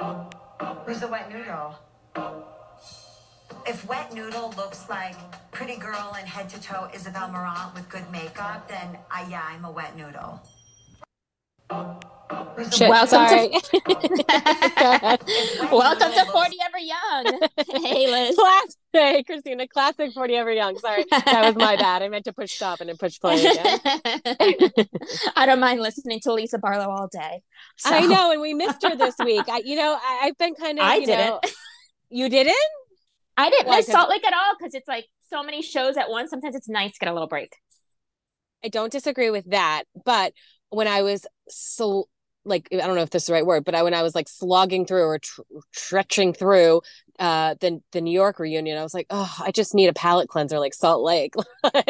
Who's the wet noodle? If wet noodle looks like pretty girl in head to toe Isabel Marant with good makeup, then I yeah, I'm a wet noodle. Shit, Welcome sorry. to Welcome to 40 Ever Young. Hey Liz. Classic, Christina. Classic 40 Ever Young. Sorry, that was my bad. I meant to push stop and then push play again. I don't mind listening to Lisa Barlow all day. So- I know, and we missed her this week. I, you know, I, I've been kind of. I you didn't. Know, you didn't? I didn't miss Salt Lake at all because it's like so many shows at once. Sometimes it's nice to get a little break. I don't disagree with that, but when I was so like I don't know if this is the right word, but I, when I was like slogging through or tr- tretching through uh the the New York reunion, I was like, oh, I just need a palate cleanser like Salt Lake. like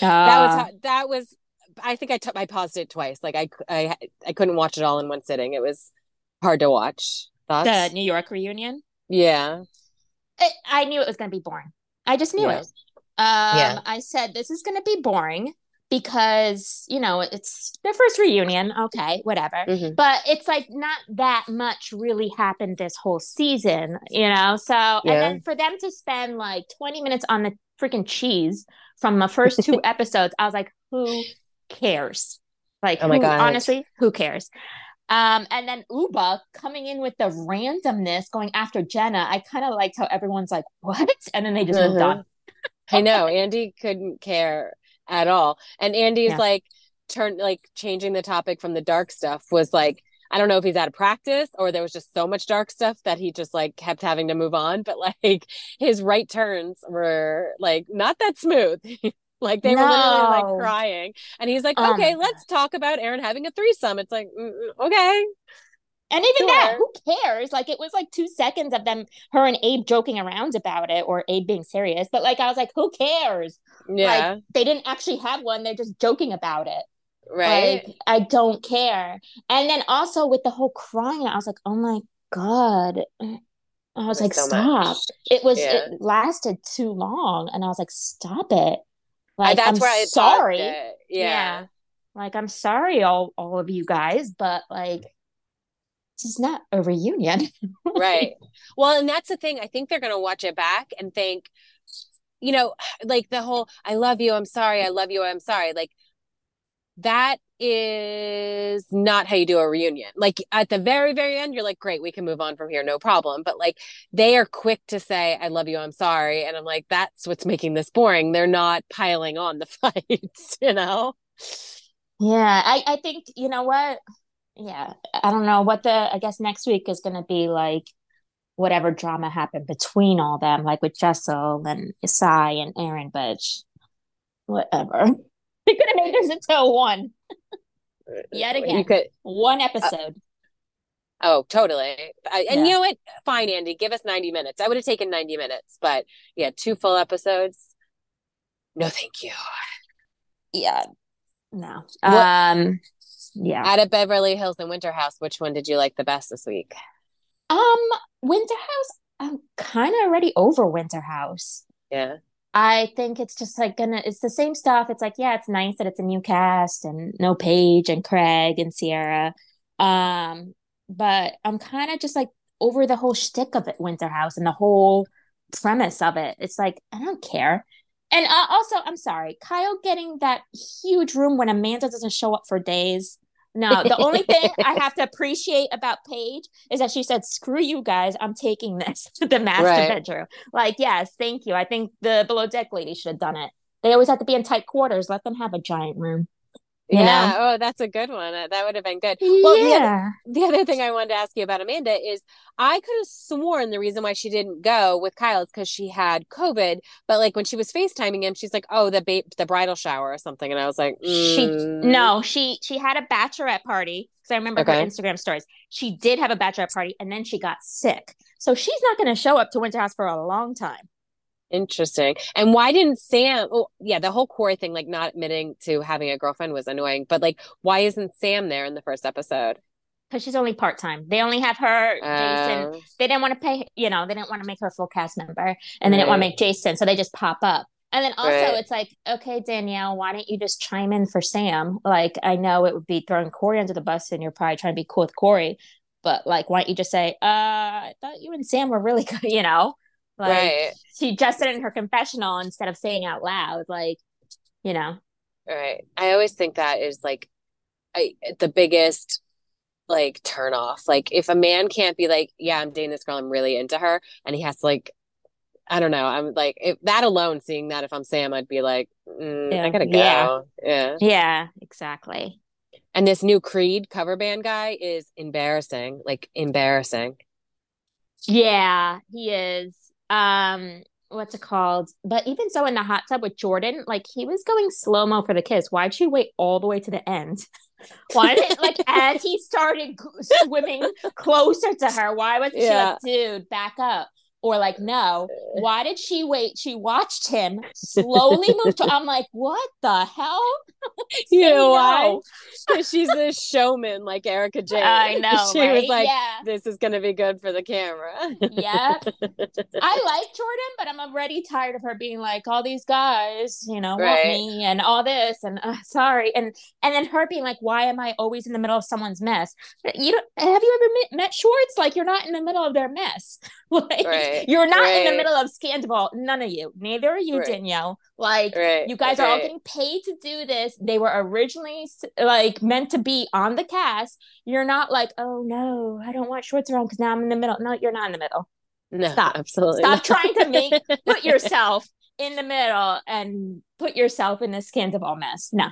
that was how, that was. I think I took I paused it twice. Like I I I couldn't watch it all in one sitting. It was hard to watch. Thoughts? the New York reunion. yeah. It, I knew it was going to be boring. I just knew Yeah. it. Um, Yeah. I said this is going to be boring because you know it's their first reunion. Okay, whatever. Mhm. But it's like not that much really happened this whole season, you know. So Yeah. and then for them to spend like twenty minutes on the freaking cheese from the first two episodes, I was like, who cares? Like, Oh my God. honestly, who cares? Um, and then Ubah coming in with the randomness, going after Jenna. I kind of liked how everyone's like, "What?" and then they just moved Mhm. on. I know Andy couldn't care at all. And Andy's Yeah. like turn like changing the topic from the dark stuff was like I don't know if he's out of practice or there was just so much dark stuff that he just like kept having to move on, but like his right turns were like not that smooth. like they were literally like crying. And he's like, Oh "Okay, let's talk about Erin having a threesome." It's like, mm, mm, "Okay." And even that, who cares? Like it was like two seconds of them, her and Abe joking around about it, or Abe being serious. But like I was like, who cares? Yeah. Like they didn't actually have one; they're just joking about it. right. Like I don't care. And then also with the whole crying, I was like, oh my god. I was like, so stop. much. It was Yeah. it lasted too long, and I was like, stop it. Uh, like that's I'm where I sorry. it. Yeah. Like I'm sorry, all all of you guys, but like is not a reunion. right. Well and that's the thing. I think they're going to watch it back and think you know like the whole i love you i'm sorry i love you i'm sorry like that is not how you do a reunion. Like at the very very end you're like great we can move on from here no problem but like they are quick to say i love you i'm sorry and i'm like that's what's making this boring. They're not piling on the fights you know? Yeah, I, I think you know what? Yeah, I don't know what the I guess next week is gonna be like whatever drama happened between all them, like with Jessel and Isai and Erin, but whatever. They could have made this into one, yet again, you could one episode. Oh, totally. I, and Yeah. you know what? Fine, Andy, give us 90 minutes. I would have taken 90 minutes, but yeah, two full episodes. No, thank you. Yeah, no. What- Um, yeah. Out of Beverly Hills and Winter House, which one did you like the best this week? Um, Winter House. I'm kind of already over Winter House. Yeah. I think it's just like gonna, it's the same stuff. It's like, yeah, it's nice that it's a new cast and no Paige and Craig and Ciara. Um, but I'm kind of just like over the whole shtick of it, Winter House, and the whole premise of it. It's like, I don't care. And uh, also, I'm sorry, Kyle getting that huge room when Amanda doesn't show up for days. No, the only thing I have to appreciate about Paige is that she said, "Screw you guys, I'm taking this to the master Right. bedroom." Like, yes, thank you. I think the below deck lady should have done it. They always have to be in tight quarters. Let them have a giant room. Yeah. Oh, that's a good one. Uh, That would have been good. Well, the other- The other thing I wanted to ask you about Amanda is I could have sworn the reason why she didn't go with Kyle is because she had COVID. But like when she was FaceTiming him, she's like, oh, the ba- the bridal shower or something. And I was like, She mm. no, she she had a bachelorette party because I remember Okay. her Instagram stories. She did have a bachelorette party and then she got sick, so she's not going to show up to Winter House for a long time. Interesting. And why didn't Sam? Oh, yeah, the whole Kory thing, like not admitting to having a girlfriend was annoying. But like, why isn't Sam there in the first episode? Because she's only part time. They only have her, Jason. Oh, They didn't want to pay, you know, they didn't want to make her a full cast member, and they didn't want to make Jason, so they just pop up. And then also, Right. it's like, okay, Danielle, why don't you just chime in for Sam? Like, I know it would be throwing Kory under the bus, and you're probably trying to be cool with Kory, but like, why don't you just say, uh, I thought you and Sam were really good, you know? Like right. she just said it in her confessional instead of saying out loud, like, you know. Right. I always think that is like I the biggest like turn off. Like if a man can't be like, yeah, I'm dating this girl, I'm really into her, and he has to like I don't know. I'm like if that alone, seeing that if I'm Sam, I'd be like, mm, Yeah. I gotta go. Yeah. yeah. Yeah, exactly. And this new Creed cover band guy is embarrassing, like embarrassing. Yeah, he is. Um, what's it called? But even so, in the hot tub with Jordan, like he was going slow mo for the kiss. Why'd she wait all the way to the end? Why did like as he started swimming closer to her? Why wasn't she Yeah. like, dude, back up? Or like, no. Why did she wait? She watched him slowly move to. I'm like, what the hell? You know why? She's a showman like Erika Jayne. I know, She right? was like, yeah. this is gonna be good for the camera. yeah I like Jordan, but I'm already tired of her being like all these guys, you know, Right. want me and all this and uh, sorry and and then her being like, why am I always in the middle of someone's mess? You don't have you ever met, met Schwartz? Like you're not in the middle of their mess. like Right, you're not in the middle of scandal. None of you. Neither are you, Right. Danielle. Like right. you guys are all getting paid to do this. They were originally like meant to be on the cast. You're not like, oh no, I don't want Schwartz around because now I'm in the middle. No, you're not in the middle. no, Stop. absolutely. Stop not. trying to make put yourself in the middle and put yourself in this scandal mess. No,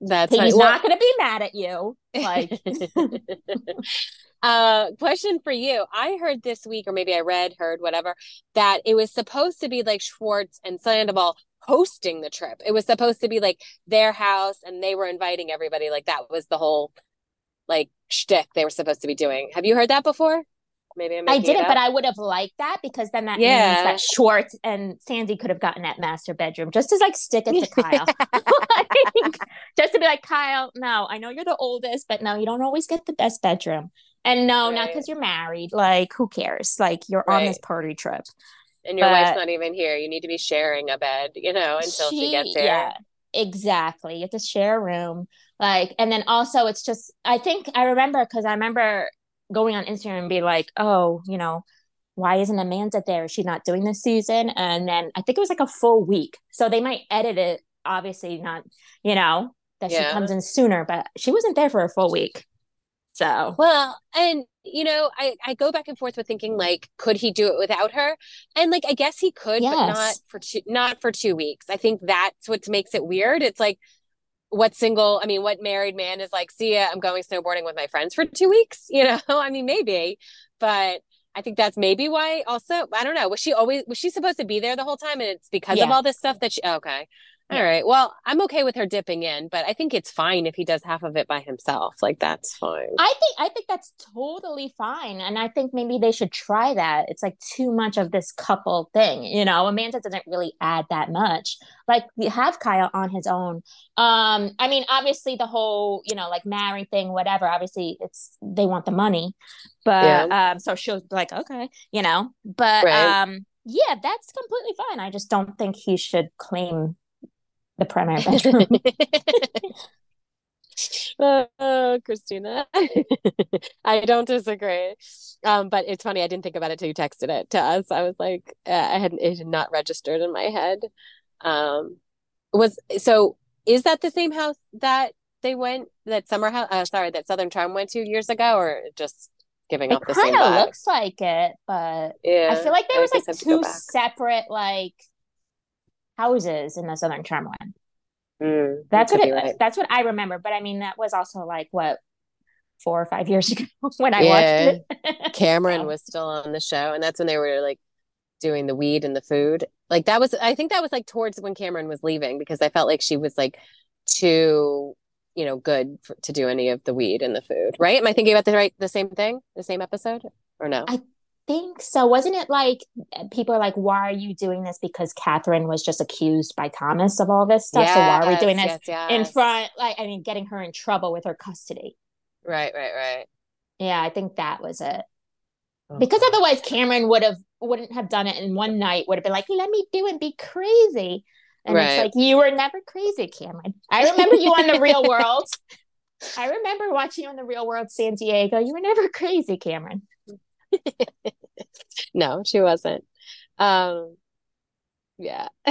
That's he's funny. Well- not going to be mad at you. Like, uh question for you i heard this week or maybe i read heard whatever that it was supposed to be like schwartz and sandoval hosting the trip it was supposed to be like their house and they were inviting everybody like that was the whole like shtick they were supposed to be doing have you heard that before maybe I'm I didn't, but. I would have liked that because then that Yeah. means that Schwartz and Sandy could have gotten that master bedroom just to like stick it to Kyle. Like, just to be like, Kyle, no, I know you're the oldest, but no, you don't always get the best bedroom. And no, not because you're married. Like, who cares? Like, you're on this party trip. and your wife's not even here you need to be sharing a bed you know until she, gets here Yeah, exactly. You have to share a room. Like, and then also it's just, I think I remember because I remember going on Instagram and be like, oh, you know, why isn't Amanda there? Is she not doing this season? And then I think it was like a full week. So they might edit it, obviously, not, you know, that Yeah. she comes in sooner, but she wasn't there for a full week. So, Well, and you know, I I go back and forth with thinking like, could he do it without her? And like, I guess he could, but not for two, not for two weeks. I think that's what makes it weird. It's like, what single? I mean, what married man is like, see ya, I'm going snowboarding with my friends for two weeks. You know, I mean, maybe, but I think that's maybe why. Also, I don't know. Was she always was she supposed to be there the whole time? And it's because of all this stuff that she. Oh, okay. All Yeah. right. Well, I'm okay with her dipping in, but I think it's fine if he does half of it by himself. Like that's fine. I think I think that's totally fine, and I think maybe they should try that. It's like too much of this couple thing, you know. Amanda doesn't really add that much. Like we have Kyle on his own. Um, I mean, obviously the whole you know like marry thing, whatever. Obviously, it's they want the money, but um, so she'll be like, okay, you know. But Right. um, yeah, that's completely fine. I just don't think he should claim the primary bedroom. oh, Christina. I don't disagree. Um, but it's funny, I didn't think about it till you texted it to us. I was like, uh, I had it had not registered in my head. Um, was so is that the same house that they went that summer house uh, sorry, that Southern Charm went to years ago, or just giving it off the same It kind of looks like it, but yeah. I feel like there I was like I have to go two separate like houses in the Southern Charm one. Mm, That's what it, right. that's what I remember. But I mean, that was also like what four or five years ago when I Yeah. watched it. Cameron So, was still on the show, and that's when they were like doing the weed and the food. Like that was, I think that was like towards when Cameron was leaving because I felt like she was like too, you know, good for, to do any of the weed and the food. Right? Am I thinking about the right, the same thing, the same episode, or no? I think so. Wasn't it like eh, people are like, why are you doing this? Because Kathryn was just accused by Thomas of all this stuff. So why are we doing this Yes, yes, in front? Like, I mean, getting her in trouble with her custody. Right, right, right. Yeah, I think that was it. Oh, Because God. otherwise, Cameron would have wouldn't have done it in one night. Would have been like, "Let me do it, and be crazy," and Right. it's like you were never crazy, Cameron. I remember you on the Real World. I remember watching you on the Real World San Diego. You were never crazy, Cameron. no, she wasn't. Um, yeah.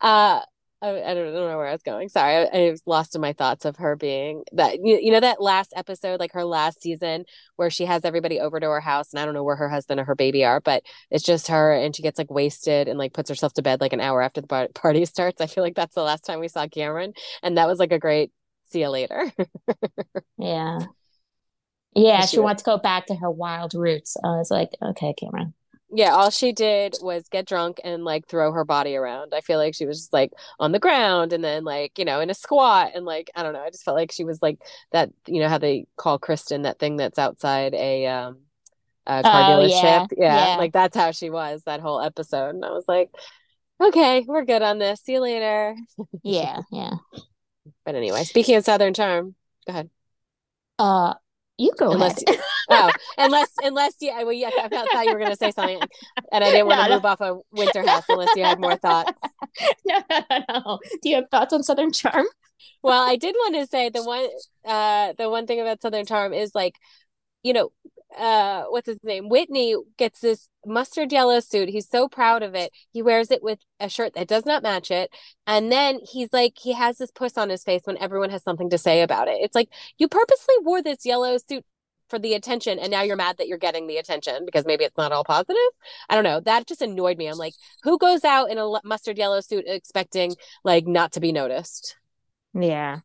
uh, I, don't, know where I was going. Sorry, I, I, was lost in my thoughts of her being that. You, you know that last episode, like her last season, where she has everybody over to her house, and I don't know where her husband or her baby are, but it's just her, and she gets like wasted and like puts herself to bed like an hour after the party starts. I feel like that's the last time we saw Cameron, and that was like a great see you later. yeah. Yeah, she, wants to go back to her wild roots. I was like, okay, Cameron yeah, all she did was get drunk and like throw her body around. I feel like she was just like on the ground and then like, you know, in a squat and like I don't know, I just felt like she was like that, you know, how they call Kristen that thing that's outside a um a car oh, dealership. Yeah, yeah, yeah, like that's how she was that whole episode. And I was like, okay, we're good on this. See you later. yeah, yeah. But anyway, speaking of Southern Charm, go ahead. Uh you go unless, ahead. oh, unless unless you, well, yeah, I thought you were going to say something, and I didn't want no, to move off a of winter house unless you had more thoughts. No, no, no. Do you have thoughts on Southern Charm? well, I did want to say the one, uh, the one thing about Southern Charm is like, you know, uh what's his name? Whitney gets this mustard yellow suit. He's so proud of it. He wears it with a shirt that does not match it. And then he's like he has this puss on his face when everyone has something to say about it. It's like you purposely wore this yellow suit for the attention and now you're mad that you're getting the attention because maybe it's not all positive. I don't know. That just annoyed me. I'm like who goes out in a mustard yellow suit expecting like not to be noticed? Yeah.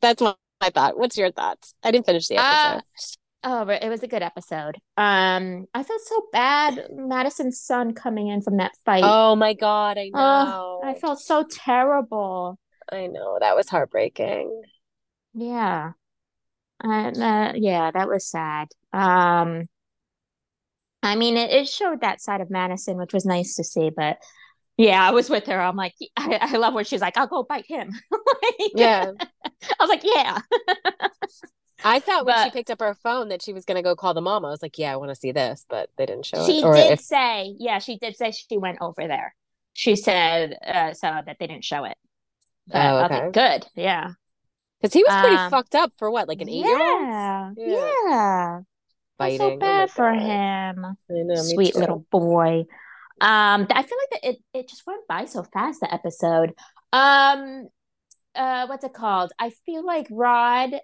That's my, my thought. What's your thoughts? I didn't finish the uh, episode. uh, Oh, it was a good episode. Um, I felt so bad Madison's son coming in from that fight. Oh my god, I know. Oh, I felt so terrible. I know that was heartbreaking. Yeah, and uh, yeah, that was sad. Um, I mean, it, it showed that side of Madison, which was nice to see. But yeah, I was with her. I'm like, I, I love where she's like, I'll go bite him. like, yeah, I was like, yeah. I thought when but, she picked up her phone that she was going to go call the mom. I was like, yeah, I want to see this, but they didn't show she it. She did if... say, yeah, she did say she went over there. She said uh, so that they didn't show it. But, oh, okay. okay. Good. Yeah. Because he was pretty um, fucked up for what, like an eight year old? Yeah. Yeah. So oh bad oh for him. Know, Sweet little boy. Um, I feel like that it, it just went by so fast, the episode. Um, uh, what's it called? I feel like Rod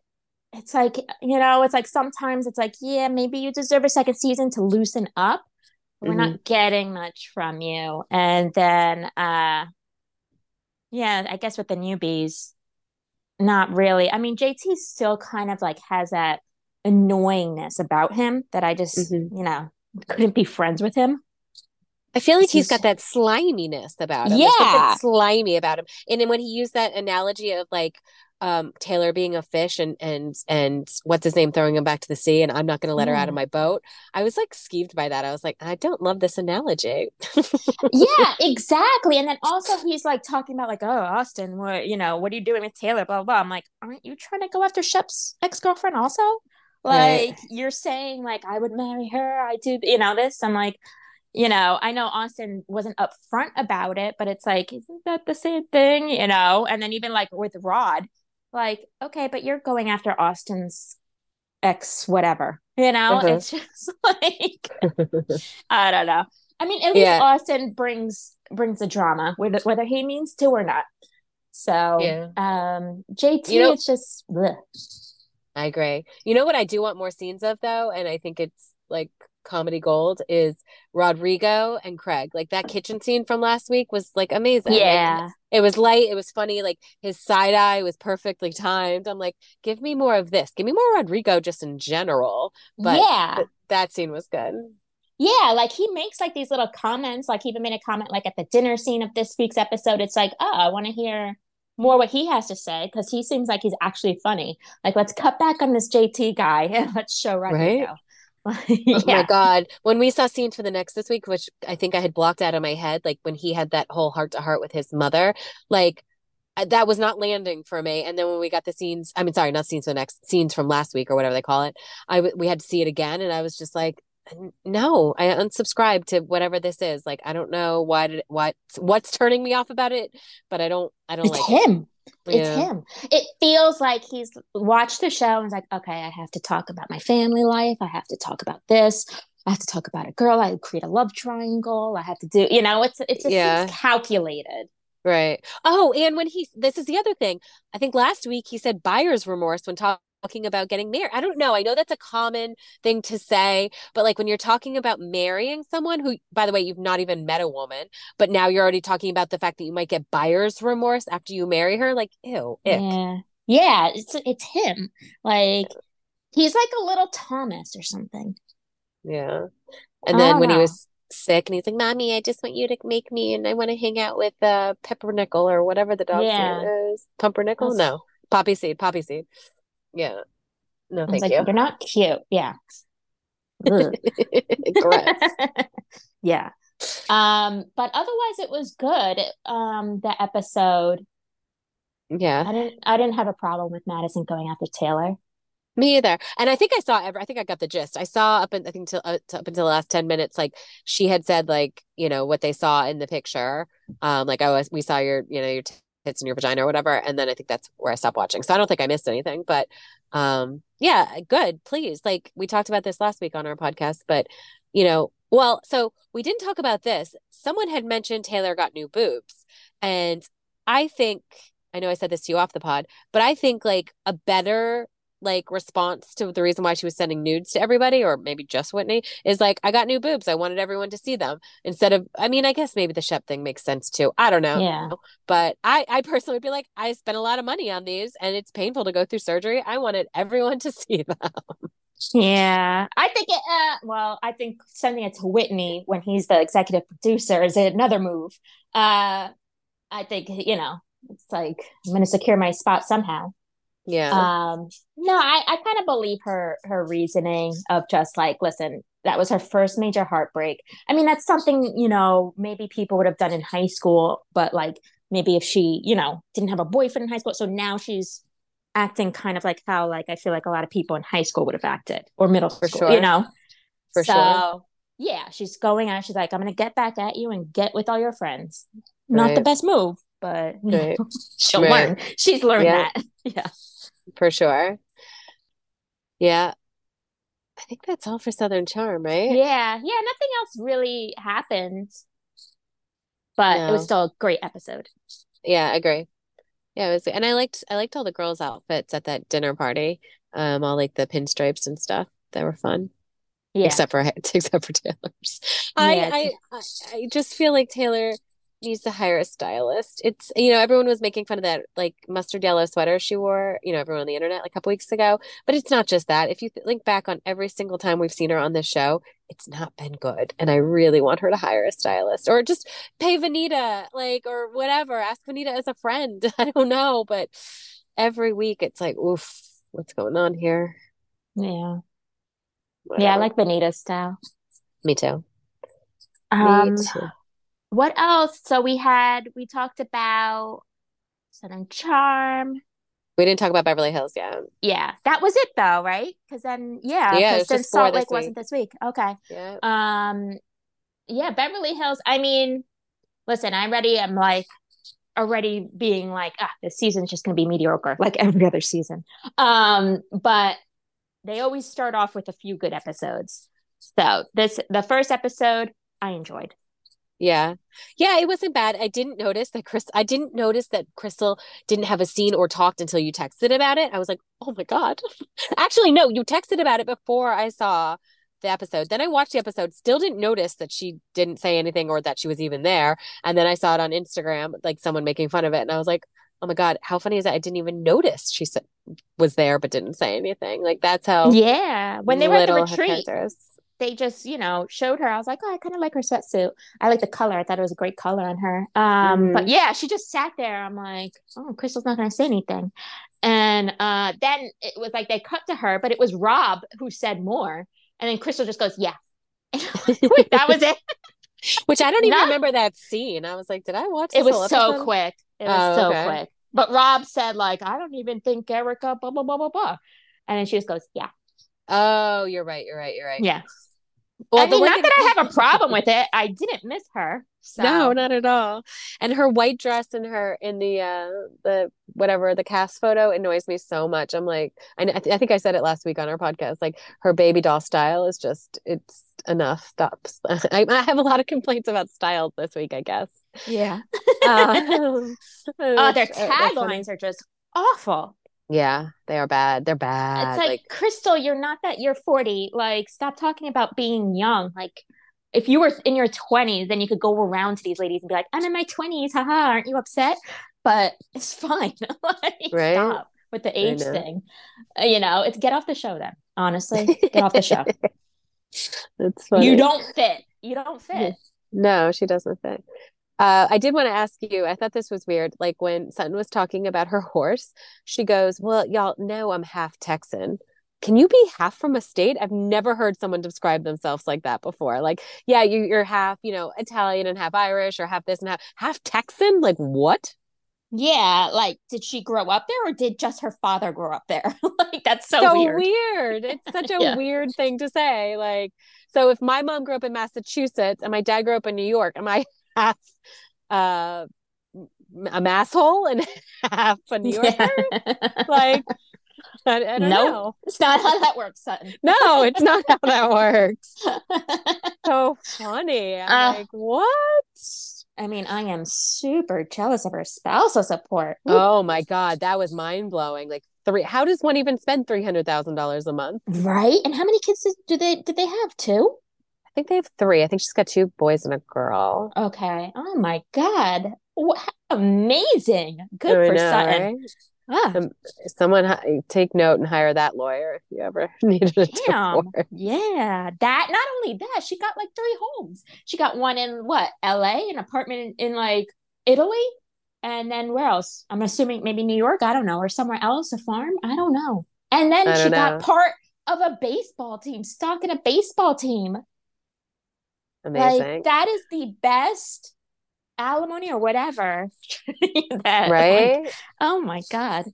it's like you know it's like sometimes it's like yeah maybe you deserve a second season to loosen up we're mm-hmm. not getting much from you and then uh yeah i guess with the newbies not really i mean jt still kind of like has that annoyingness about him that i just mm-hmm. you know couldn't be friends with him I feel like he's got that sliminess about him. Yeah, slimy about him. And then when he used that analogy of like um, Taylor being a fish and and and what's his name throwing him back to the sea and I'm not going to let mm. her out of mm. my boat. I was like skeeved by that. I was like, I don't love this analogy. yeah, exactly. And then also he's like talking about like, oh, Austin, what you know, what are you doing with Taylor? Blah blah. blah. I'm like, aren't you trying to go after Shep's ex girlfriend also? Like right. you're saying like I would marry her. I do, you know this. I'm like, you know, I know Austin wasn't upfront about it, but it's like, isn't that the same thing? You know, and then even like with Rod, like, okay, but you're going after Austin's ex, whatever. You know, uh-huh. it's just like I don't know. I mean, at least yeah. Austin brings brings the drama, whether whether he means to or not. So, yeah. um, JT, you know, it's just. Bleh. I agree. You know what I do want more scenes of though, and I think it's like comedy gold is Rodrigo and Craig. Like that kitchen scene from last week was like amazing. Yeah. Like, it was light, it was funny, like his side eye was perfectly timed. I'm like, give me more of this. Give me more Rodrigo just in general. But yeah. Th- that scene was good. Yeah, like he makes like these little comments. Like he even made a comment like at the dinner scene of this week's episode. It's like, oh, I want to hear more what he has to say because he seems like he's actually funny. Like, let's cut back on this JT guy and let's show Rodrigo. Right? Yeah. Oh my god! When we saw scenes for the next this week, which I think I had blocked out of my head, like when he had that whole heart to heart with his mother, like uh, that was not landing for me. And then when we got the scenes, I mean, sorry, not scenes for the next scenes from last week or whatever they call it, I we had to see it again, and I was just like, no, I unsubscribe to whatever this is. Like, I don't know why did what what's turning me off about it, but I don't I don't it's like it. him. It's Yeah. him. It feels like he's watched the show and is like, okay, I have to talk about my family life. I have to talk about this. I have to talk about a girl. I create a love triangle. I have to do, you know, it's it's just Yeah. calculated. Right. Oh, and when he, this is the other thing. I think last week he said buyer's remorse when talk, talking about getting married. I don't know. I know that's a common thing to say, but like when you're talking about marrying someone who, by the way, you've not even met a woman, but now you're already talking about the fact that you might get buyer's remorse after you marry her. Like, ew, ick. Yeah. Yeah, it's it's him. Like he's like a little Thomas or something. Yeah. And then when he was sick and he's like, Mommy, I just want you to make me and I want to hang out with uh Peppernickel or whatever the dog's Yeah. name is. Pumpernickel? That's- No. Poppy seed, poppy seed. Yeah. No, thank like, you. You're not cute. Yeah. Yeah. Um, but otherwise it was good. Um, the episode. Yeah. I didn't I didn't have a problem with Madison going after Taylor. Me either. And I think I saw every, I think I got the gist. I saw up in, I think till, uh, to- up until the last 10 minutes, like she had said, like, you know, what they saw in the picture. Um, like, oh, we saw your, you know, your tits in your vagina or whatever. And then I think that's where I stopped watching. So I don't think I missed anything, but, um, yeah, good. Please. Like we talked about this last week on our podcast, but, you know, well, so we didn't talk about this. Someone had mentioned Taylor got new boobs. And I think, I know I said this to you off the pod, but I think like a better like response to the reason why she was sending nudes to everybody or maybe just Whitney is like I got new boobs. I wanted everyone to see them instead of I mean I guess maybe the Shep thing makes sense too. I don't know. Yeah. But I I personally would be like I spent a lot of money on these and it's painful to go through surgery. I wanted everyone to see them. Yeah. I think it uh, well, I think sending it to Whitney when he's the executive producer is another move. Uh I think, you know, it's like I'm gonna secure my spot somehow. Yeah. Um, no, I, I kind of believe her her reasoning of just like, listen, that was her first major heartbreak. I mean, that's something, you know, maybe people would have done in high school, but like maybe if she, you know, didn't have a boyfriend in high school, so now she's acting kind of like how like I feel like a lot of people in high school would have acted or middle For school, sure. you know. For so, sure. yeah, she's going out. She's like, I'm gonna get back at you and get with all your friends. Not the best move, but Right. she'll Right. learn. She's learned Yeah. that. Yeah. For sure. Yeah. I think that's all for Southern Charm, right? Yeah, yeah, nothing else really happened. But it was still a great episode. Yeah, I agree. Yeah, it was, and I liked I liked all the girls' outfits at that dinner party. Um, all like the pinstripes and stuff. They were fun. Yeah. Except for except for Taylor's. Yeah, I I I just feel like Taylor needs to hire a stylist. It's you know, everyone was making fun of that like mustard yellow sweater she wore, you know, everyone on the internet like a couple weeks ago. But it's not just that. If you th- think back on every single time we've seen her on this show, it's not been good. And I really want her to hire a stylist or just pay Venita, like, or whatever. Ask Venita as a friend. I don't know. But every week it's like, oof, what's going on here? Yeah. Yeah, I like Venita's style. Me too. Um, Me too. What else? So we had we talked about Southern Charm. We didn't talk about Beverly Hills yet. Yeah, that was it though, right? Because then yeah, Yeah, it 'cause was since Salt Lake wasn't this week. Okay. Yeah. Um, yeah, Beverly Hills. I mean, listen, I'm ready. I'm like already being like, ah, this season's just gonna be mediocre, like every other season. Um, but they always start off with a few good episodes. So this, the first episode, I enjoyed. Yeah. Yeah, it wasn't bad. I didn't notice that Chris I didn't notice that Crystal didn't have a scene or talked until you texted about it. I was like, "Oh my God." Actually, no, you texted about it before I saw the episode. Then I watched the episode, still didn't notice that she didn't say anything or that she was even there. And then I saw it on Instagram, like someone making fun of it, and I was like, "Oh my God, how funny is that? I didn't even notice she said was there but didn't say anything." Like that's how Yeah, when they were at the retreat. They just, you know, showed her. I was like, oh, I kind of like her sweatsuit. I like the color. I thought it was a great color on her. Um, but yeah, she just sat there. I'm like, oh, Crystal's not gonna say anything. And uh, then it was like they cut to her, but it was Rob who said more. And then Crystal just goes, yeah. That was it. Which I don't even No. remember that scene. I was like, did I watch It was so episode? quick. It was Oh, so okay. quick. But Rob said, like, I don't even think Erika, blah, blah, blah, blah, blah. And then she just goes, yeah, Oh, you're right. You're right. You're right. yeah. Well, I mean, not that I have a problem with it. I didn't miss her. So. No, not at all. And her white dress and her in the uh the whatever the cast photo annoys me so much. I'm like, I, I, th- I think I said it last week on our podcast. Like her baby doll style is just it's enough. Stops. I, I have a lot of complaints about style this week. I guess. Yeah. Um, Oh, their uh, taglines are just awful. Yeah, they are bad. They're bad. It's like, Crystal, you're not that you're 40. Like, stop talking about being young. Like, if you were in your 20s, then you could go around to these ladies and be like, I'm in my 20s. Haha, aren't you upset? But it's fine. like, Right? stop with the age thing. Uh, you know, it's get off the show then. Honestly, get off the show. It's funny. You don't fit. You don't fit. No, she doesn't fit. Uh, I did want to ask you, I thought this was weird. Like when Sutton was talking about her horse, she goes, Well, y'all know I'm half Texan. Can you be half from a state? I've never heard someone describe themselves like that before. Like, yeah, you, you're half, you know, Italian and half Irish or half this and half half Texan. Like, what? Yeah, like did she grow up there or did just her father grow up there? like that's so, so weird. weird. It's such a Yeah. weird thing to say. Like, so if my mom grew up in Massachusetts and my dad grew up in New York, am I half uh, a masshole and half a New Yorker? Like, I, I don't Nope. know. it's not how that works, Sutton. No, it's not how that works. So funny. I'm Uh, like, what? I mean, I am super jealous of her spousal support. Ooh, Oh my God, that was mind blowing. Like three. How does one even spend three hundred thousand dollars a month? right? And how many kids did, do they did they have? Two? I think they have three. I think she's got two boys and a girl. Okay. Oh my God. Wha- amazing. Good I for know, Sutton. right? Ah, Um, someone take note and hire that lawyer if you ever needed a damn. divorce. Yeah. That not only that, she got like three homes. She got one in what, LA, an apartment in, in like Italy, and then where else? I'm assuming maybe New York, I don't know, or somewhere else, a farm. I don't know. And then she don't got part of a baseball team, stock in a baseball team. Amazing. Like that is the best alimony or whatever. that, right? like, oh my God.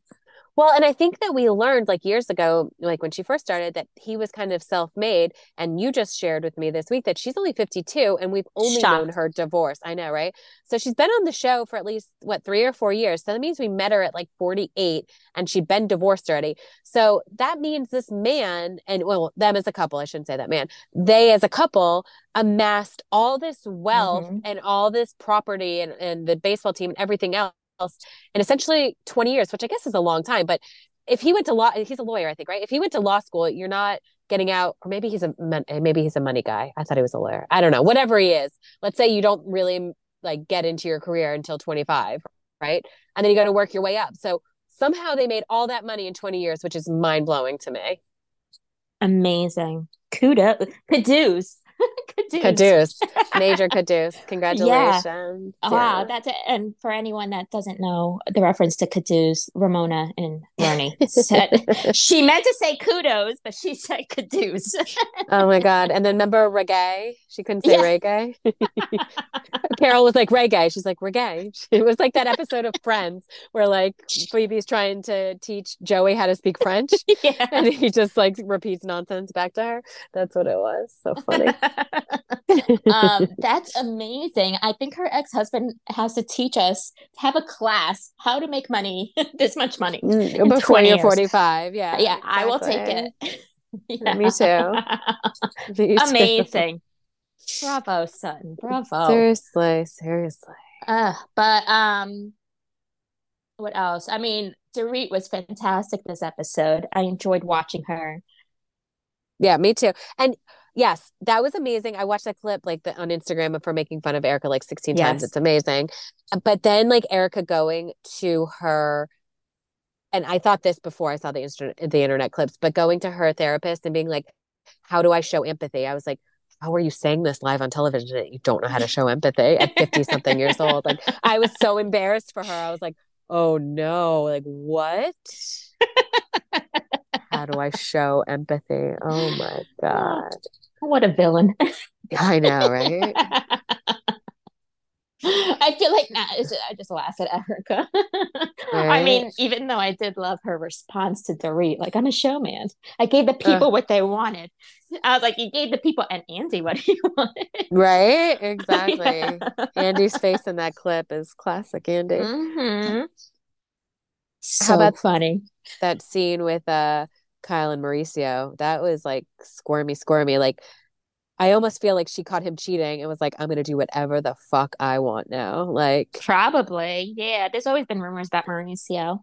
Well, and I think that we learned like years ago, like when she first started, that he was kind of self-made. And you just shared with me this week that she's only 52 and we've only known her divorce. I know, right? So she's been on the show for at least what three or four years. So that means we met her at like 48 and she'd been divorced already. So that means this man, and well, them as a couple, I shouldn't say that man, they as a couple amassed all this wealth Mhm. and all this property and, and the baseball team and everything else in essentially 20 years, which I guess is a long time. But if he went to law, he's a lawyer, I think, right? If he went to law school, you're not getting out, or maybe he's a eh, maybe he's a money guy. I thought he was a lawyer. I don't know. Whatever he is, let's say you don't really like get into your career until 25, right? And then you got to work your way up. So somehow they made all that money in 20 years, which is mind blowing to me. Amazing. Kudos. Caduce. Caduce. Caduce, major caduce. Congratulations. Wow, Yeah. that's it. And for anyone that doesn't know the reference to Caduce, Ramona and Bernie said she meant to say kudos, but she said Caduce. Oh my God. And then remember reggae? She couldn't say Yeah. reggae. Carole was like reggae. She's like reggae. It was like that episode of Friends where like Phoebe's trying to teach Joey how to speak French yeah. and he just like repeats nonsense back to her. That's what it was. So funny. Um, that's amazing. I think her ex-husband has to teach us to have a class how to make money, this much money. Mm, in Before 20 you're 45. Yeah. yeah, I will take it. Yeah. Me too. Me too. Amazing. Bravo, Sutton. Bravo. Seriously. Seriously. Uh, but um, what else? I mean, Dorit was fantastic this episode. I enjoyed watching her. Yeah, me too. And yes, that was amazing. I watched that clip like the, on Instagram of her making fun of Erika like 16 times. It's amazing. But then like Erika going to her and I thought this before I saw the internet the internet clips, but going to her therapist and being like, How do I show empathy? I was like, How are you saying this live on television that you don't know how to show empathy at 50 something years old? Like I was so embarrassed for her. I was like, Oh no, like what? How do I show empathy? Oh my God. What a villain. I know, right? I feel like nah, I just laugh at Erika. I mean, even though I did love her response to Dorit, like I'm a showman. I gave the people uh, what they wanted. I was like, you gave the people and Andy what he wanted. Right? Exactly. yeah. Andy's face in that clip is classic Andy. Mm-hmm. So How about funny that scene with uh Kyle and Mauricio? That was like squirmy, squirmy. Like I almost feel like she caught him cheating and was like, I'm gonna do whatever the fuck I want now. Like probably, yeah. There's always been rumors about Mauricio,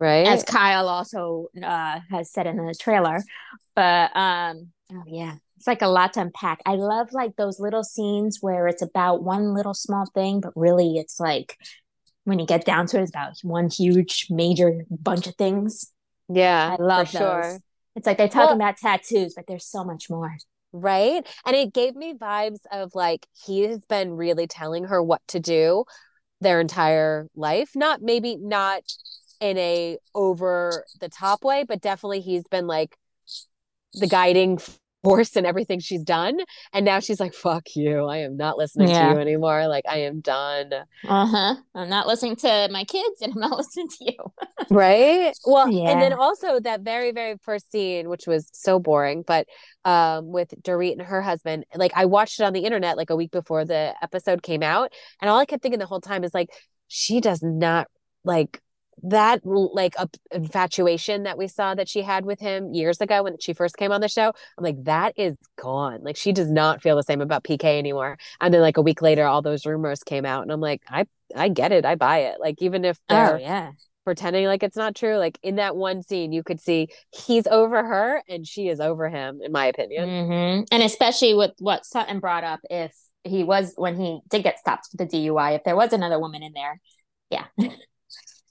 right? As Kyle also uh, has said in the trailer. But um, oh yeah, it's like a lot to unpack. I love like those little scenes where it's about one little small thing, but really it's like when you get down to it, it's about one huge major bunch of things. Yeah, I love those. Sure. It's like they're talking well, about tattoos, but there's so much more right and it gave me vibes of like he has been really telling her what to do their entire life not maybe not in a over the top way but definitely he's been like the guiding force and everything she's done. And now she's like, fuck you. I am not listening yeah. to you anymore. Like, I am done. Uh huh. I'm not listening to my kids and I'm not listening to you. right. Well, yeah. and then also that very, very first scene, which was so boring, but um, with Dorit and her husband, like, I watched it on the internet like a week before the episode came out. And all I kept thinking the whole time is like, she does not like that like a infatuation that we saw that she had with him years ago when she first came on the show i'm like that is gone. Like she does not feel the same about pk anymore. And then like a week later all those rumors came out and i'm like i i get it. I buy it. Like even if oh, they're oh, yeah. pretending like it's not true like in that one scene you could see he's over her and she is over him in my opinion. Mm-hmm. and especially with what sutton brought up if he was when he did get stopped for the dui if there was another woman in there yeah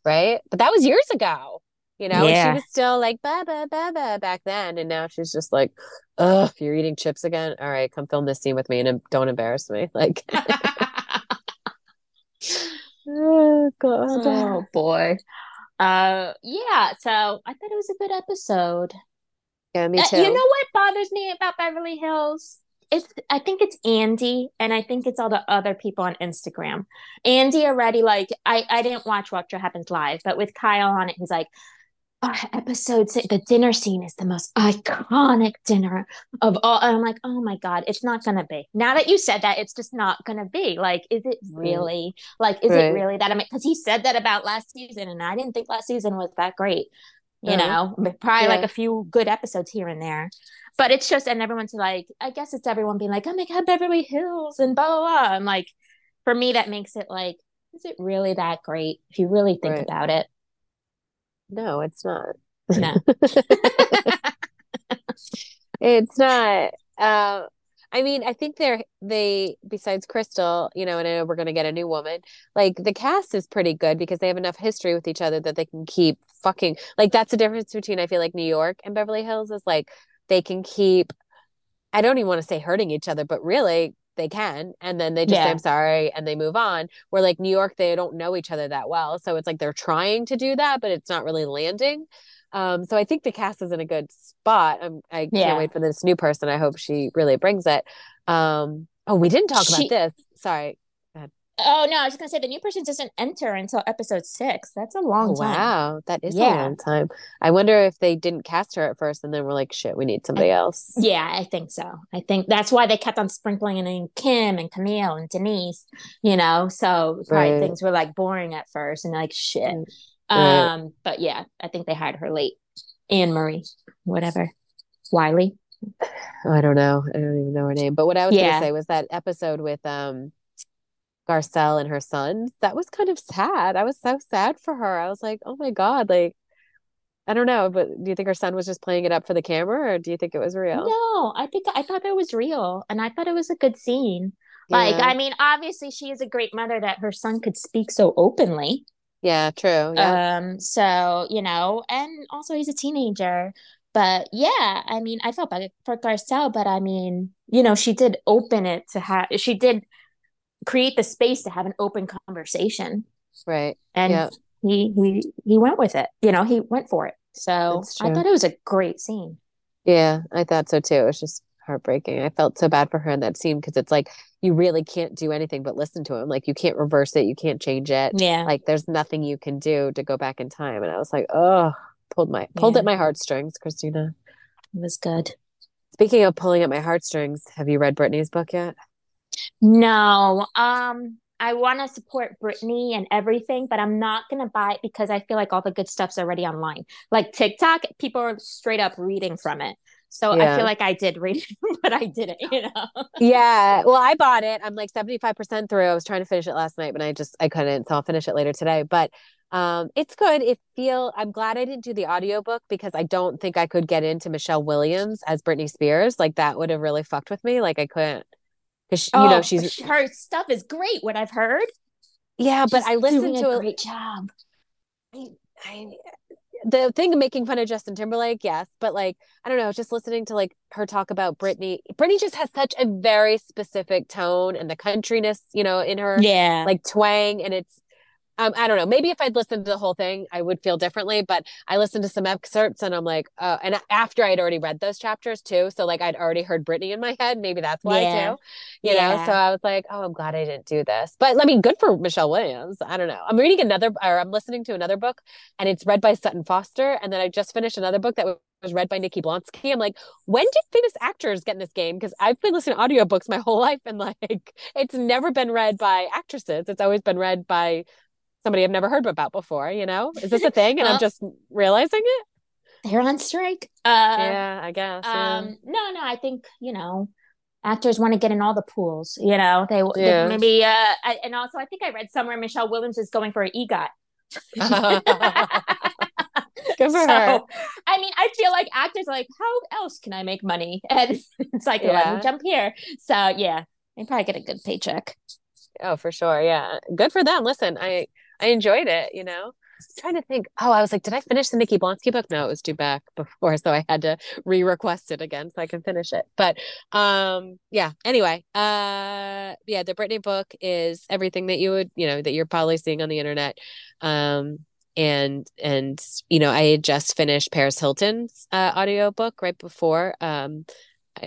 right? But that was years ago, you know. Yeah. she was still like ba ba ba ba back then, and now she's just like, "Ugh, you're eating chips again. All right, come film this scene with me, and don't embarrass me." Like, oh god, oh boy. Uh, yeah. So I thought it was a good episode. Yeah, me too. Uh, you know what bothers me about Beverly Hills? It's I think it's Andy and I think it's all the other people on Instagram. Andy already like I I didn't watch What Happens Live, but with Kyle on it, he's like, episode six, the dinner scene is the most iconic dinner of all. And I'm like, oh my god, it's not gonna be. Now that you said that, it's just not gonna be. Like, is it really? Like, is right. it really that? I mean, because he said that about last season, and I didn't think last season was that great. You know, probably yeah. like a few good episodes here and there. But it's just and everyone's like i guess it's everyone being like oh my god beverly hills and blah blah blah. And like for me that makes it like is it really that great if you really think right. about it? No it's not. No. It's not. Uh I mean, I think they're they besides Crystal, you know, and I know we're gonna get a new woman. Like the cast is pretty good because they have enough history with each other that they can keep fucking like that's the difference between I feel like New York and Beverly Hills is like they can keep I don't even want to say hurting each other, but really they can. And then they just yeah. say, I'm sorry, and they move on. Where like New York, they don't know each other that well. So it's like they're trying to do that, but it's not really landing. Um, so I think the cast is in a good spot. I'm, I can't yeah. wait for this new person. I hope she really brings it. Um, oh, we didn't talk she, about this. Sorry. Oh no, I was just gonna say the new person doesn't enter until episode six. That's a long oh, time. Wow, that is yeah. a long time. I wonder if they didn't cast her at first and then we're like, shit, we need somebody I, else. Yeah, I think so. I think that's why they kept on sprinkling in Kim and Camille and Denise, you know. So probably right. things were like boring at first and like shit. Right. Um, but yeah, I think they hired her late. Annemarie, whatever. Wiley. I don't know. I don't even know her name. But what I was yeah. gonna say was that episode with um Garcelle and her son, that was kind of sad. I was so sad for her. I was like, oh my God, like, I don't know, but do you think her son was just playing it up for the camera or do you think it was real? No, I think I thought it was real and I thought it was a good scene. Yeah. Like, I mean, obviously she is a great mother that her son could speak so openly. Yeah, true. Yeah. Um, so, you know, and also he's a teenager. But yeah, I mean, I felt bad for Garcelle, but I mean, you know, she did open it to have she did create the space to have an open conversation. Right. And yep. he he he went with it. You know, he went for it. So I thought it was a great scene. Yeah, I thought so too. It was just heartbreaking. I felt so bad for her in that scene because it's like you really can't do anything but listen to him. Like you can't reverse it, you can't change it. Yeah. Like there's nothing you can do to go back in time. And I was like, oh, pulled my pulled Yeah. at my heartstrings, Christina. It was good. Speaking of pulling at my heartstrings, have you read Britney's book yet? No, um, I want to support Brittany and everything, but I'm not gonna buy it because I feel like all the good stuff's already online. Like TikTok, people are straight up reading from it. So I feel like I did read it, but I didn't, you know. Yeah. Well, I bought it. I'm like 75% through. I was trying to finish it last night, but I just I couldn't. So I'll finish it later today. But um it's good. It feel I'm glad I didn't do the audiobook because I don't think I could get into Michelle Williams as Britney Spears. Like that would have really fucked with me. Like I couldn't because you know Oh, she's her stuff is great. What I've heard, yeah, but I listened to a great job. I, I, the thing of making fun of Justin Timberlake, yes, but like I don't know, just listening to like her talk about Britney. Britney just has such a very specific tone and the countryness, you know, in her Yeah, like twang, and it's. Um, I don't know. Maybe if I'd listened to the whole thing, I would feel differently. But I listened to some excerpts, and I'm like, uh, and after I'd already read those chapters too, so like I'd already heard Britney in my head. Maybe that's why Yeah. too, you know. So I was like, oh, I'm glad I didn't do this. But I mean, good for Michelle Williams. I don't know. I'm reading another, or I'm listening to another book, and it's read by Sutton Foster, and then I just finished another book that was read by Nikki Blonsky. I'm like, when did famous actors get in this game? Because I've been listening to audiobooks my whole life, and like, it's never been read by actresses. It's always been read by somebody I've never heard about before. You know, is this a thing? And I'm just realizing it. they're on strike. Uh, yeah, I guess. yeah. Um, no, no, I think, you know, actors want to get in all the pools, you know, they, they maybe, uh, I, and also I think I read somewhere Michelle Williams is going for an EGOT. Good for So, her. I mean, I feel like actors are like, how else can I make money? And it's like, let me jump here. So yeah, they probably get a good paycheck. Oh, for sure. Yeah. Good for them. Listen, I I enjoyed it, you know. Trying to think. Oh, I was like, did I finish the Nikki Blonsky book? No, it was due back before, so I had to re-request it again so I can finish it. But um yeah, anyway, uh yeah, the Britney book is everything that you would, you know, that you're probably seeing on the internet. Um and and you know, I had just finished Paris Hilton's uh audiobook right before um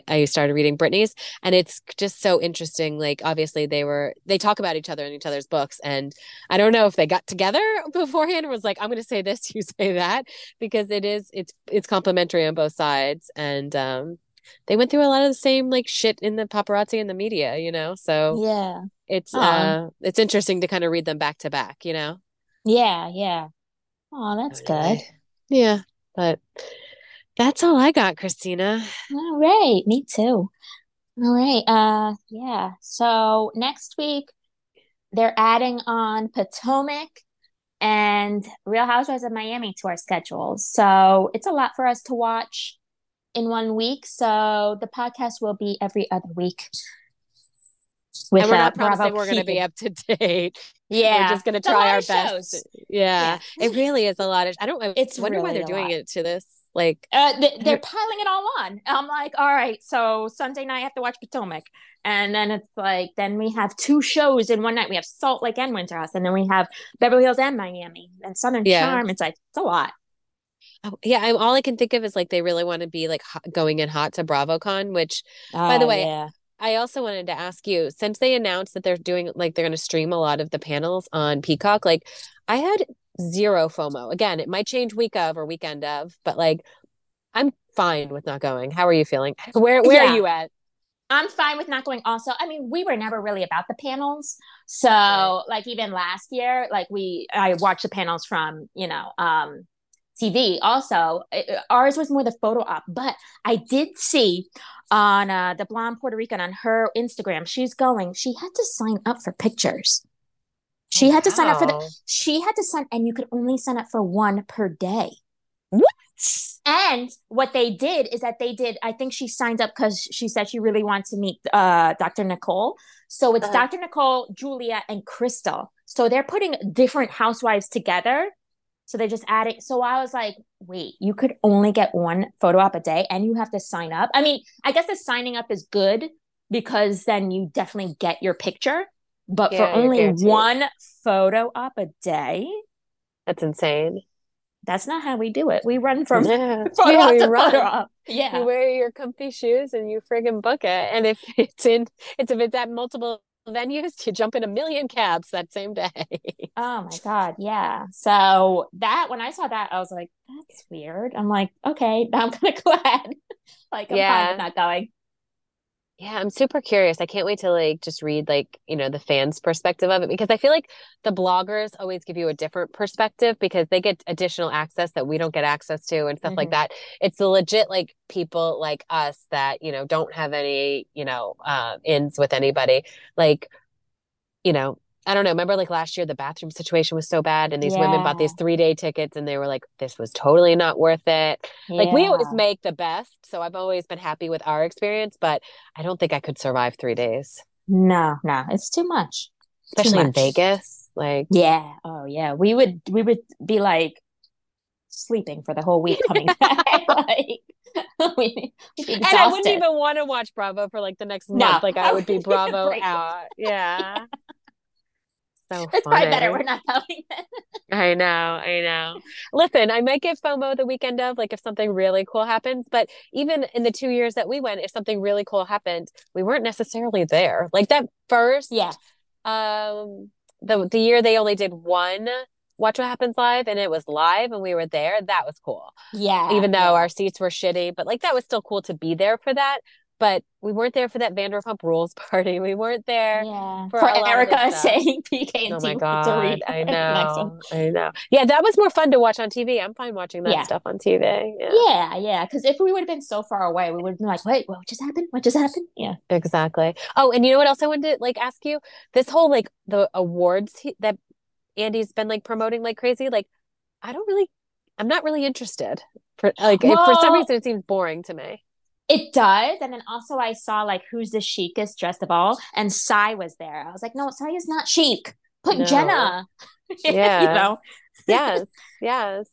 I, started reading Britney's and it's just so interesting like obviously they were they talk about each other in each other's books and i don't know if they got together beforehand or was like i'm going to say this you say that because it is it's it's complimentary on both sides and um they went through a lot of the same like shit in the paparazzi and the media you know so Yeah. it's uh it's interesting to kind of read them back to back you know Yeah. Yeah. Oh, that's good. yeah but that's all i got christina All right. Me too. All right. Uh, yeah. So next week they're adding on Potomac and Real Housewives of Miami to our schedules. So it's a lot for us to watch in one week. So the podcast will be every other week. With and we're uh, not Bravo promising we're going to be up to date Yeah. we're just going to It's try our best yeah, Yeah. it really is a lot of i don't I It's wonder why they're doing lot. it to this like Uh, they, they're piling it all on. I'm like, all right, so Sunday night I have to watch Potomac, and then it's like, then we have two shows in one night. We have Salt Lake and Winter House, and then we have Beverly Hills and Miami and Southern Yeah. Charm. It's like it's a lot. Oh, yeah, I, all I can think of is like they really want to be like hot, going in hot to BravoCon, which By the Oh, way, yeah. I also wanted to ask you since they announced that they're doing like they're going to stream a lot of the panels on Peacock, like I had zero FOMO. Again, it might change week of or weekend of, but like I'm fine with not going. How are you feeling? Where where Yeah. are you at? I'm fine with not going. Also, I mean, we were never really about the panels, so Right. like even last year, like we, I watched the panels from you know um TV. Also, It- ours was more the photo op, but I did see on uh, the blonde Puerto Rican on her Instagram, she's going. She had to sign up for pictures. She had to sign up for the. She had to sign, and you could only sign up for one per day. What? And what they did is that they did, I think she signed up because she said she really wants to meet uh, Dr. Nicole. So it's Uh-huh. Dr. Nicole, Julia, and Crystal. So they're putting different housewives together. So they just adding. So I was like, wait, you could only get one photo op a day and you have to sign up. I mean, I guess the signing up is good because then you definitely get your picture. But Yeah, for only one photo op a day, That's insane. that's not how we do it. We run from Yeah, photo Yeah, op we to run. photo op. You wear your comfy shoes and you friggin' book it. And if it's in, it's if it's at multiple venues, to jump in a million cabs that same day. Oh my God. Yeah. So that when I saw that, I was like, that's weird. I'm like, okay, now I'm gonna go ahead. Like I'm fine Yeah. with not going. Yeah, I'm super curious. I can't wait to like just read like, you know, the fans' perspective of it because I feel like the bloggers always give you a different perspective because they get additional access that we don't get access to and stuff like Mhm. that. It's the legit like people like us that, you know, don't have any, you know, uh ins with anybody. Like, you know, I don't know. Remember like last year the bathroom situation was so bad and these women bought these three day tickets and they were like, this was totally not worth it. Like we always make the best, so I've always been happy with our experience, but I don't think I could survive three days, No, no, it's too much. Too especially in. Vegas. Like, Yeah. Oh yeah. We would we would be like sleeping for the whole week coming back. Like we, and I wouldn't even want to watch Bravo for like the next No, month. Like I would be would need a Bravo out. Yeah. So It's probably better we're not then. I know, I know. Listen, I might get FOMO the weekend of, like if something really cool happens, but even in the two years that we went, if something really cool happened, we weren't necessarily there. Like that first, Yeah. um, the the year they only did one Watch What Happens Live and it was live and we were there, that was cool. Yeah. Even though yeah. our seats were shitty, but like that was still cool to be there for that. But we weren't there for that Vanderpump Rules party. We weren't there. Yeah. for For a lot of Erika saying PK and Oh my to God, read I next one. know, I know. Yeah, that was more fun to watch on TV. I'm fine watching that Yeah. stuff on TV. Yeah, Yeah, yeah. Because if we would have been so far away, we would have been like, wait, what just happened? What just happened? Yeah. exactly. Oh, and you know what else I wanted to like ask you? This whole like the awards he, that Andy's been like promoting like crazy. Like, I don't really, I'm not really interested. For like, it- for some reason, it seems boring to me. It does. And then also I saw like who's the chicest dressed of all, and Sai was there. I was like, no, Sai is not chic. Put No. Jenna. Yeah. you know. Yes, yes.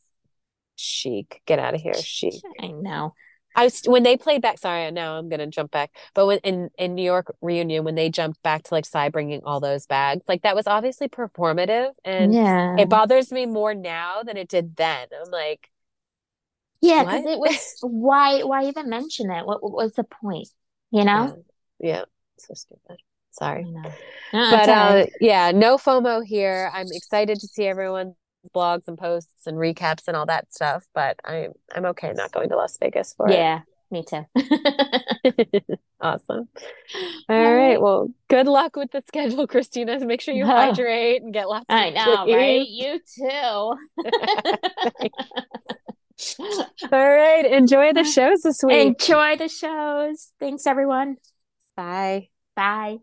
Chic, get out of here, chic. I know. I was when they played back. Sorry, now I'm gonna jump back. But when in in New York reunion, when they jumped back to like Sai bringing all those bags, like that was obviously performative, and yeah. it bothers me more now than it did then. I'm like, Yeah, because it was why why even mention it? What, what was the point? You know? yeah, yeah, so stupid. Sorry. No, but uh, yeah, no FOMO here. I'm excited to see everyone's blogs and posts and recaps and all that stuff. But I'm I'm okay not going to Las Vegas for it. yeah, me too. Awesome. All All right. Well, good luck with the schedule, Christina. Make sure you Oh. hydrate and get lots of I know, right? You too. All right. Enjoy the shows this week. Enjoy the shows. Thanks, everyone. Bye. Bye.